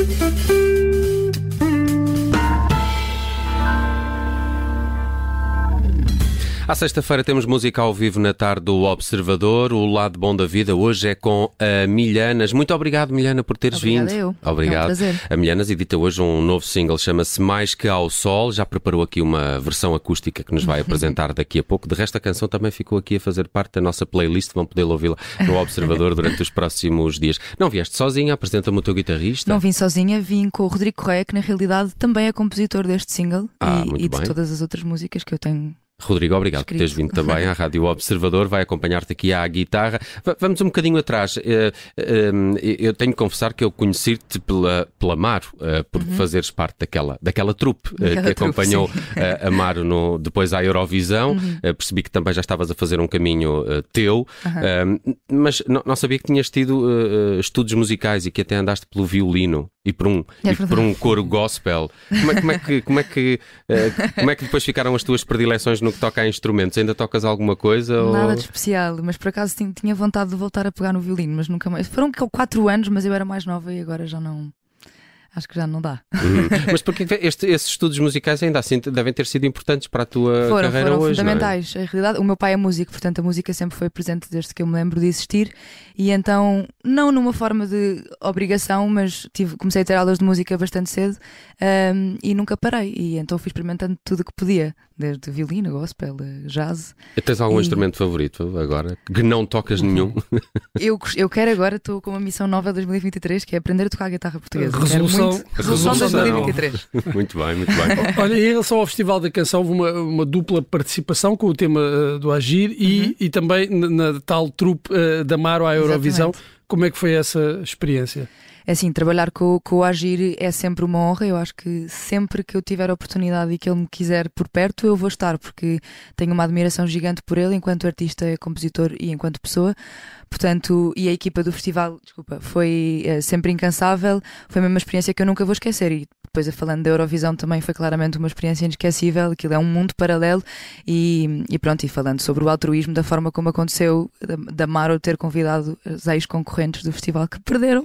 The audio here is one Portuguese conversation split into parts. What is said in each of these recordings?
Música À sexta-feira temos música ao vivo na tarde do Observador. O lado bom da vida hoje é com a Milhanas. Muito obrigado, Milhana, por teres Obrigada vindo. eu. Obrigado. É um prazer. a Milhanas edita hoje um novo single, chama-se Mais Que ao Sol. Já preparou aqui uma versão acústica que nos vai apresentar daqui a pouco. De resto, a canção também ficou aqui a fazer parte da nossa playlist. Vão poder ouvi-la no Observador durante os próximos dias. Não vieste sozinha, apresenta-me o teu guitarrista. Não vim sozinha, vim com o Rodrigo Correia, que na realidade também é compositor deste single Ah, e, e de todas as outras músicas que eu tenho. Rodrigo, obrigado por Escrito. teres vindo também à Rádio Observador, vai acompanhar-te aqui à guitarra. Va- Vamos um bocadinho atrás. Eh, eh, Eu tenho que confessar que eu conheci-te pela, pela Amaro, eh, por fazeres parte daquela, daquela trupe Uhum. Daquela que trupe, acompanhou sim. Uhum. eh, Amaro no, depois à Eurovisão. Eh, Percebi que também já estavas a fazer um caminho teu, Eh, mas não, não sabia que tinhas tido estudos musicais e que até andaste pelo violino e por um, É e por um coro gospel. Como é, como é que, como, é que, como é que depois ficaram as tuas predileções no que toca a instrumentos? Ainda tocas alguma coisa? ou- Nada de especial, mas por acaso tinha vontade de voltar a pegar no violino, mas nunca mais. Foram quatro anos, mas eu era mais nova e agora já não. Acho que já não dá. Uhum. Mas porque este- esses estudos musicais ainda assim devem ter sido importantes para a tua foram, carreira foram hoje, não é? fundamentais. Em realidade, o meu pai é músico, portanto a música sempre foi presente desde que eu me lembro de existir. E então, não numa forma de obrigação, mas tive, comecei a ter aulas de música bastante cedo ahm, e nunca parei. E então fui experimentando tudo o que podia, desde violino, gospel, jazz. Tens algum E- instrumento favorito agora? Que não tocas nenhum? Eu, eu quero agora, estou com uma missão nova de 2023 que é aprender a tocar a guitarra portuguesa. Resolução- Quero muito. Resolução de resolução 2023. muito bem, muito bem. Olha, em relação ao Festival da Canção, houve uma, uma dupla participação com o tema eh, do Agir e, e também na, na tal trupe eh, da Maro à Eurovisão. Exatamente. Como é que foi essa experiência? É assim, trabalhar com, com o Agir é sempre uma honra. Eu acho que sempre que eu tiver a oportunidade e que ele me quiser por perto, eu vou estar, porque tenho uma admiração gigante por ele enquanto artista, compositor e enquanto pessoa. Portanto, e a equipa do festival, desculpa, foi eh, sempre incansável. Foi uma experiência que eu nunca vou esquecer. E depois, falando da Eurovisão, também foi claramente uma experiência inesquecível. Aquilo é um mundo paralelo. E, e pronto, e falando sobre o altruísmo, da forma como aconteceu, da, da Maro ter convidado os ex-concorrentes do festival que perderam,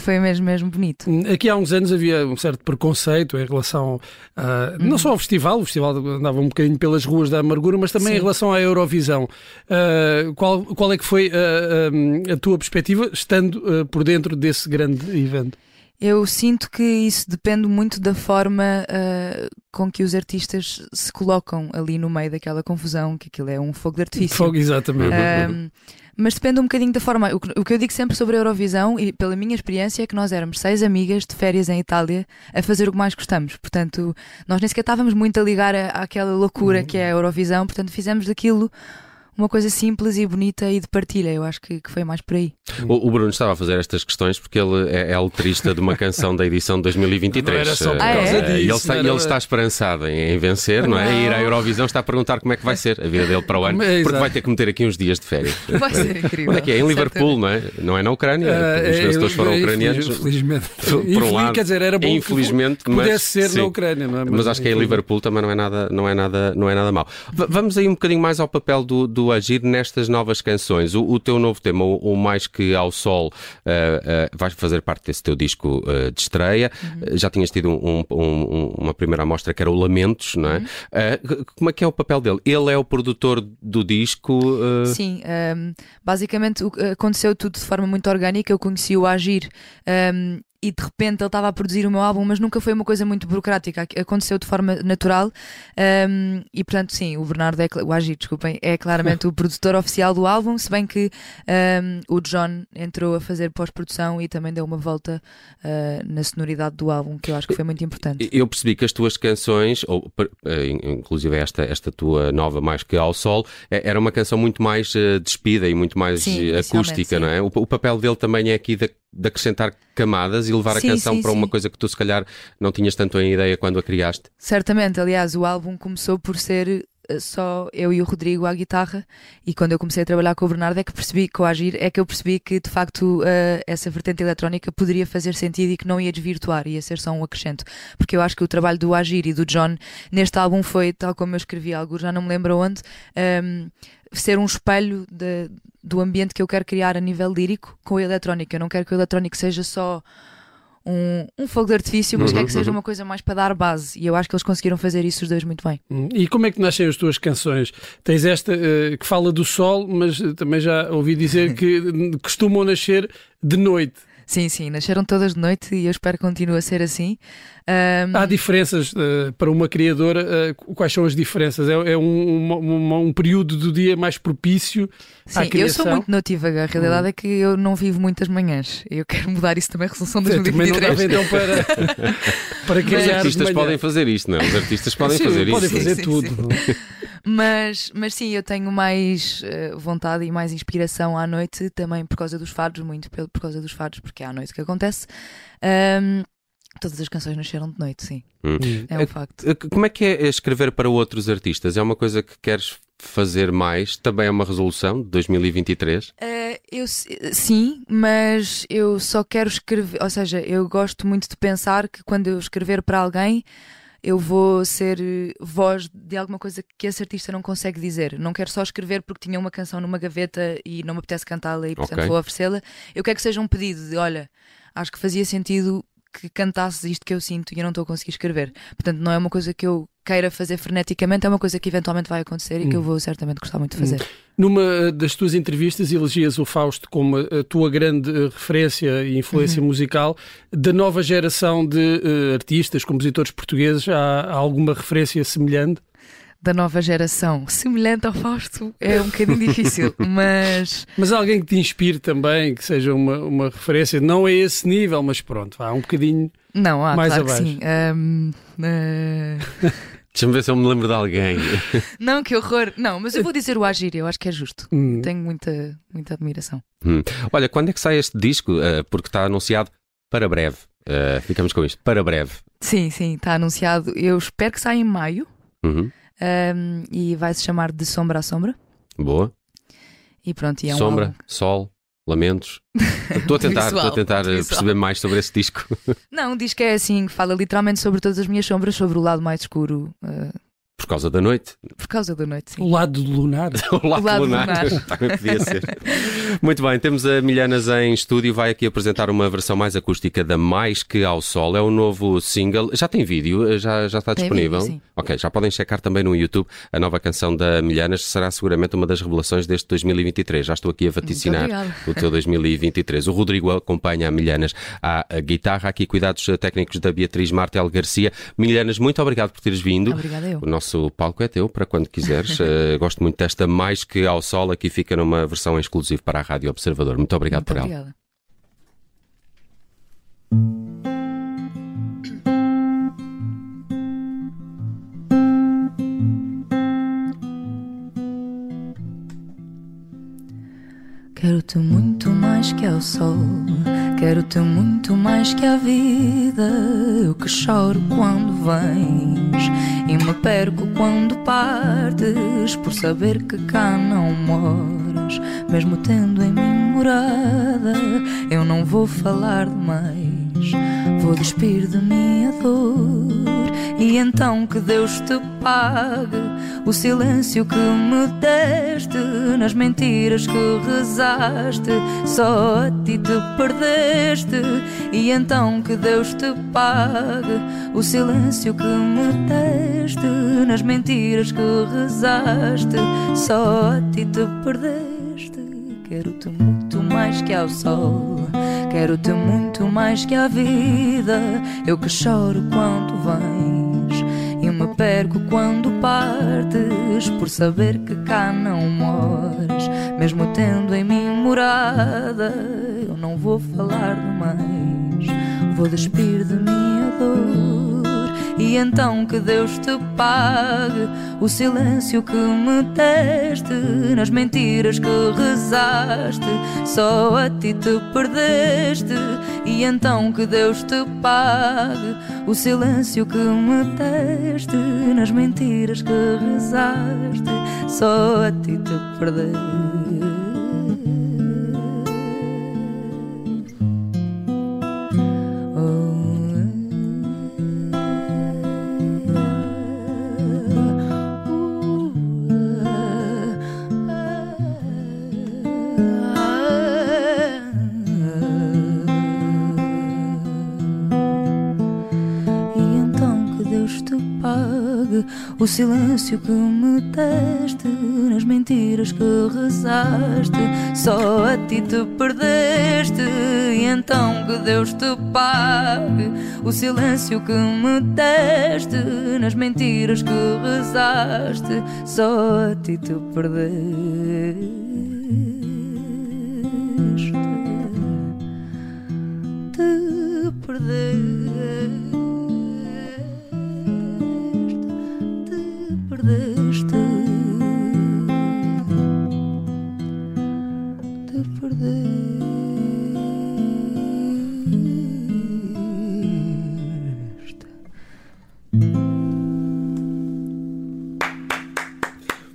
foi mesmo, mesmo bonito. Hum, Aqui há uns anos havia um certo preconceito em relação a, não só ao festival, o festival andava um bocadinho pelas ruas da amargura, mas também Sim. em relação à Eurovisão. Ah, qual, qual é que foi ah, ah, a tua perspectiva estando ah, por dentro desse grande evento? Eu sinto que isso depende muito da forma ah, com que os artistas se colocam ali no meio daquela confusão, que aquilo é um fogo de artifício. Fogo, exatamente. Ahm, mas depende um bocadinho da forma. O que, eu digo sempre sobre a Eurovisão, e pela minha experiência, é que nós éramos seis amigas de férias em Itália a fazer o que mais gostamos. Portanto, nós nem sequer estávamos muito a ligar a- àquela loucura que é a Eurovisão, portanto, fizemos daquilo uma coisa simples e bonita e de partilha. Eu acho que, que foi mais por aí. O, o Bruno estava a fazer estas questões porque ele é, é letrista de uma canção da edição de 2023. Não era só por Eh, disso, ele, está, não era- ele está esperançado em, em vencer, não é? E ir à Eurovisão está a perguntar como é que vai ser a vida dele para o ano, É, porque vai ter que meter aqui uns dias de férias. Vai ser incrível. Onde é que é? Em Liverpool, não é? Não é na Ucrânia. Ah, Os vencedores foram é, ucranianos. Infelizmente. Por um lado, quer dizer, era bom que infelizmente, pudesse mas- ser sim. na Ucrânia, não é? Mas acho que em. Liverpool também não é nada, não é nada, não é nada mau. V- vamos aí um bocadinho mais ao papel do, do Agir nestas novas canções. O, o teu novo tema, o, o Mais Que ao Sol, eh, eh, vai fazer parte desse teu disco eh, de estreia. Eh, Já tinhas tido um- um- um- uma primeira amostra que era o Lamentos, não é? Eh, como é que é o papel dele? Ele é o produtor do disco. Sim, ahm, basicamente o- aconteceu tudo de forma muito orgânica. Eu conheci o Agir ahm, e de repente ele estava a produzir o meu álbum, mas nunca foi uma coisa muito burocrática. Ac- Aconteceu de forma natural ahm, e, portanto, sim, o Bernardo, é, o Agir, desculpem, é claramente o produtor oficial do álbum. Se bem que ahm, o John entrou a fazer pós-produção e também deu uma volta ah, na sonoridade do álbum, que eu acho que foi muito importante. Eu percebi que as tuas canções, ou eh, inclusive esta, esta tua nova Mais Que ao Sol, eh, era uma canção muito mais eh, despida e muito mais Sim, acústica, não é? O, o papel dele também é aqui de, de acrescentar camadas e levar Sim, a canção sim, para uma sim. coisa que tu se calhar não tinhas tanto em ideia quando a criaste. Certamente, aliás, o álbum começou por ser eh, só eu e o Rodrigo à guitarra e quando eu comecei a trabalhar com o Bernardo é que percebi, com o Agir, é que eu percebi que de facto eh, essa vertente eletrónica poderia fazer sentido e que não ia desvirtuar, ia ser só um acrescento. Porque eu acho que o trabalho do Agir e do John neste álbum foi, tal como eu escrevi algo, já não me lembro onde, ehm, ser um espelho de- do ambiente que eu quero criar a nível lírico com a eletrónica. Eu não quero que o eletrónico seja só um, um fogo de artifício, mas Uhum, quer que seja uhum. uma coisa mais para dar base. E eu acho que eles conseguiram fazer isso os dois muito bem. Hum, E como é que nascem as tuas canções? Tens esta eh, que fala do sol, mas também já ouvi dizer que costumam nascer de noite. Sim, sim, nasceram todas de noite e eu espero que continue a ser assim. Ahm, Há diferenças eh, para uma criadora? eh, quais são as diferenças? É, é um, uma- um período do dia mais propício sim, à eu sou criação? muito notívaga. A realidade é que eu não vivo muitas manhãs. Eu quero mudar isso também, resolução de Sim, Também não 2023. dava então para, para Os artistas podem fazer isto, não é? Os artistas podem Sim, fazer podem isso. fazer Sim, sim, tudo. Mas, mas sim, eu tenho mais eh, vontade e mais inspiração à noite, também por causa dos fados, muito pelo- por causa dos fados, porque é à noite que acontece. Ahm, todas as canções nasceram de noite, sim. Hum. É um facto. Eh, Como é que é escrever para outros artistas? É uma coisa que queres fazer mais? Também é uma resolução de 2023? Eh, eu sim, mas eu só quero escrever, ou seja, eu gosto muito de pensar que quando eu escrever para alguém, eu vou ser eh, voz de alguma coisa que esse artista não consegue dizer. Não quero só escrever porque tinha uma canção numa gaveta e não me apetece cantá-la e portanto Ok. vou oferecê-la. Eu quero que seja um pedido de, olha, acho que fazia sentido que cantasses isto que eu sinto e eu não estou a conseguir escrever. Portanto, não é uma coisa que eu queira fazer freneticamente, é uma coisa que eventualmente vai acontecer e que eu vou certamente gostar muito de fazer. Numa das tuas entrevistas elegias o Fausto como a tua grande eh, referência e influência Uhum. musical. Da nova geração de eh, artistas, compositores portugueses, há, há alguma referência semelhante? da nova geração, semelhante ao Fausto, é um bocadinho difícil, mas Mas alguém que te inspire também, que seja uma, uma referência, não a esse nível, mas pronto, há um bocadinho. não, há, Mais claro que abaixo. sim. Ahm, eh, Deixa-me ver se eu me lembro de alguém. não, que horror. Não, mas eu vou dizer o Agir, eu acho que é justo. Hum, Tenho muita, muita admiração. Hum. Olha, quando é que sai este disco? Eh, porque está anunciado para breve. Eh, ficamos com isto, para breve. Sim, sim, está anunciado. Eu espero que saia em maio Uhum. ahm, e vai se chamar De Sombra a Sombra. Boa. E pronto, e é um Sombra, álbum. sol, lamentos. Estou a tentar, Visual, estou a tentar visual. perceber mais sobre esse disco. Não, diz que é assim, fala literalmente sobre todas as minhas sombras, sobre o lado mais escuro, eh, Por causa da noite. por causa da noite, sim. o lado lunar. O lado, lado lunar. lunar. Também podia ser. Muito bem, temos a Milhanas em estúdio. Vai aqui apresentar uma versão mais acústica da Mais Que Ao Sol. É um novo single. Já tem vídeo? Já, já está Tem disponível? vídeo, sim. Ok, já podem checar também no YouTube a nova canção da Milhanas. Será seguramente uma das revelações deste 2023. Já estou aqui a vaticinar o teu 2023. O Rodrigo acompanha a Milhanas à guitarra. Aqui cuidados técnicos da Beatriz Martel Garcia. Milhanas, muito obrigado por teres vindo. Obrigada eu. O nosso palco é teu para quando quiseres. Eh, gosto muito desta Mais Que Ao Sol. Aqui fica numa versão exclusiva para a Rádio Observador. Muito obrigado Muito por ela. obrigada. Quero-te muito mais que ao sol, quero-te muito mais que a vida. Eu que choro quando vens e me perco quando partes, por saber que cá não mesmo tendo em mim morada. Eu não vou falar demais, vou despir de mim a dor. E então que Deus te pague o silêncio que me deste nas mentiras que rezaste, só a ti te perdeste. E então que Deus te pague o silêncio que me deste nas mentiras que rezaste, só a ti te perdeste. Quero-te muito mais que ao sol, quero-te muito mais que à vida. Eu que choro quando e me perco quando partes, por saber que cá não moras, mesmo tendo em mim morada. Eu não vou falar demais, vou despir de minha dor. E então que Deus te pague o silêncio que me deste nas mentiras que rezaste, só a ti te perdeste. E então que Deus te pague o silêncio que me deste nas mentiras que rezaste, só a ti te perdeste. O silêncio que me deste nas mentiras que rezaste. Só a ti te perdeste, e então que Deus te pague o silêncio que me deste nas mentiras que rezaste. Só a ti te perdeste. Te perdeste.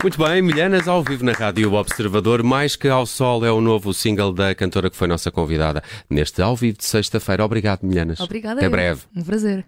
Muito bem, Milhanas ao vivo na Rádio Observador, Mais que ao Sol é o novo single da cantora que foi nossa convidada neste ao vivo de sexta-feira. Obrigado, Milhanas. Obrigada. Até eu. breve. Um prazer.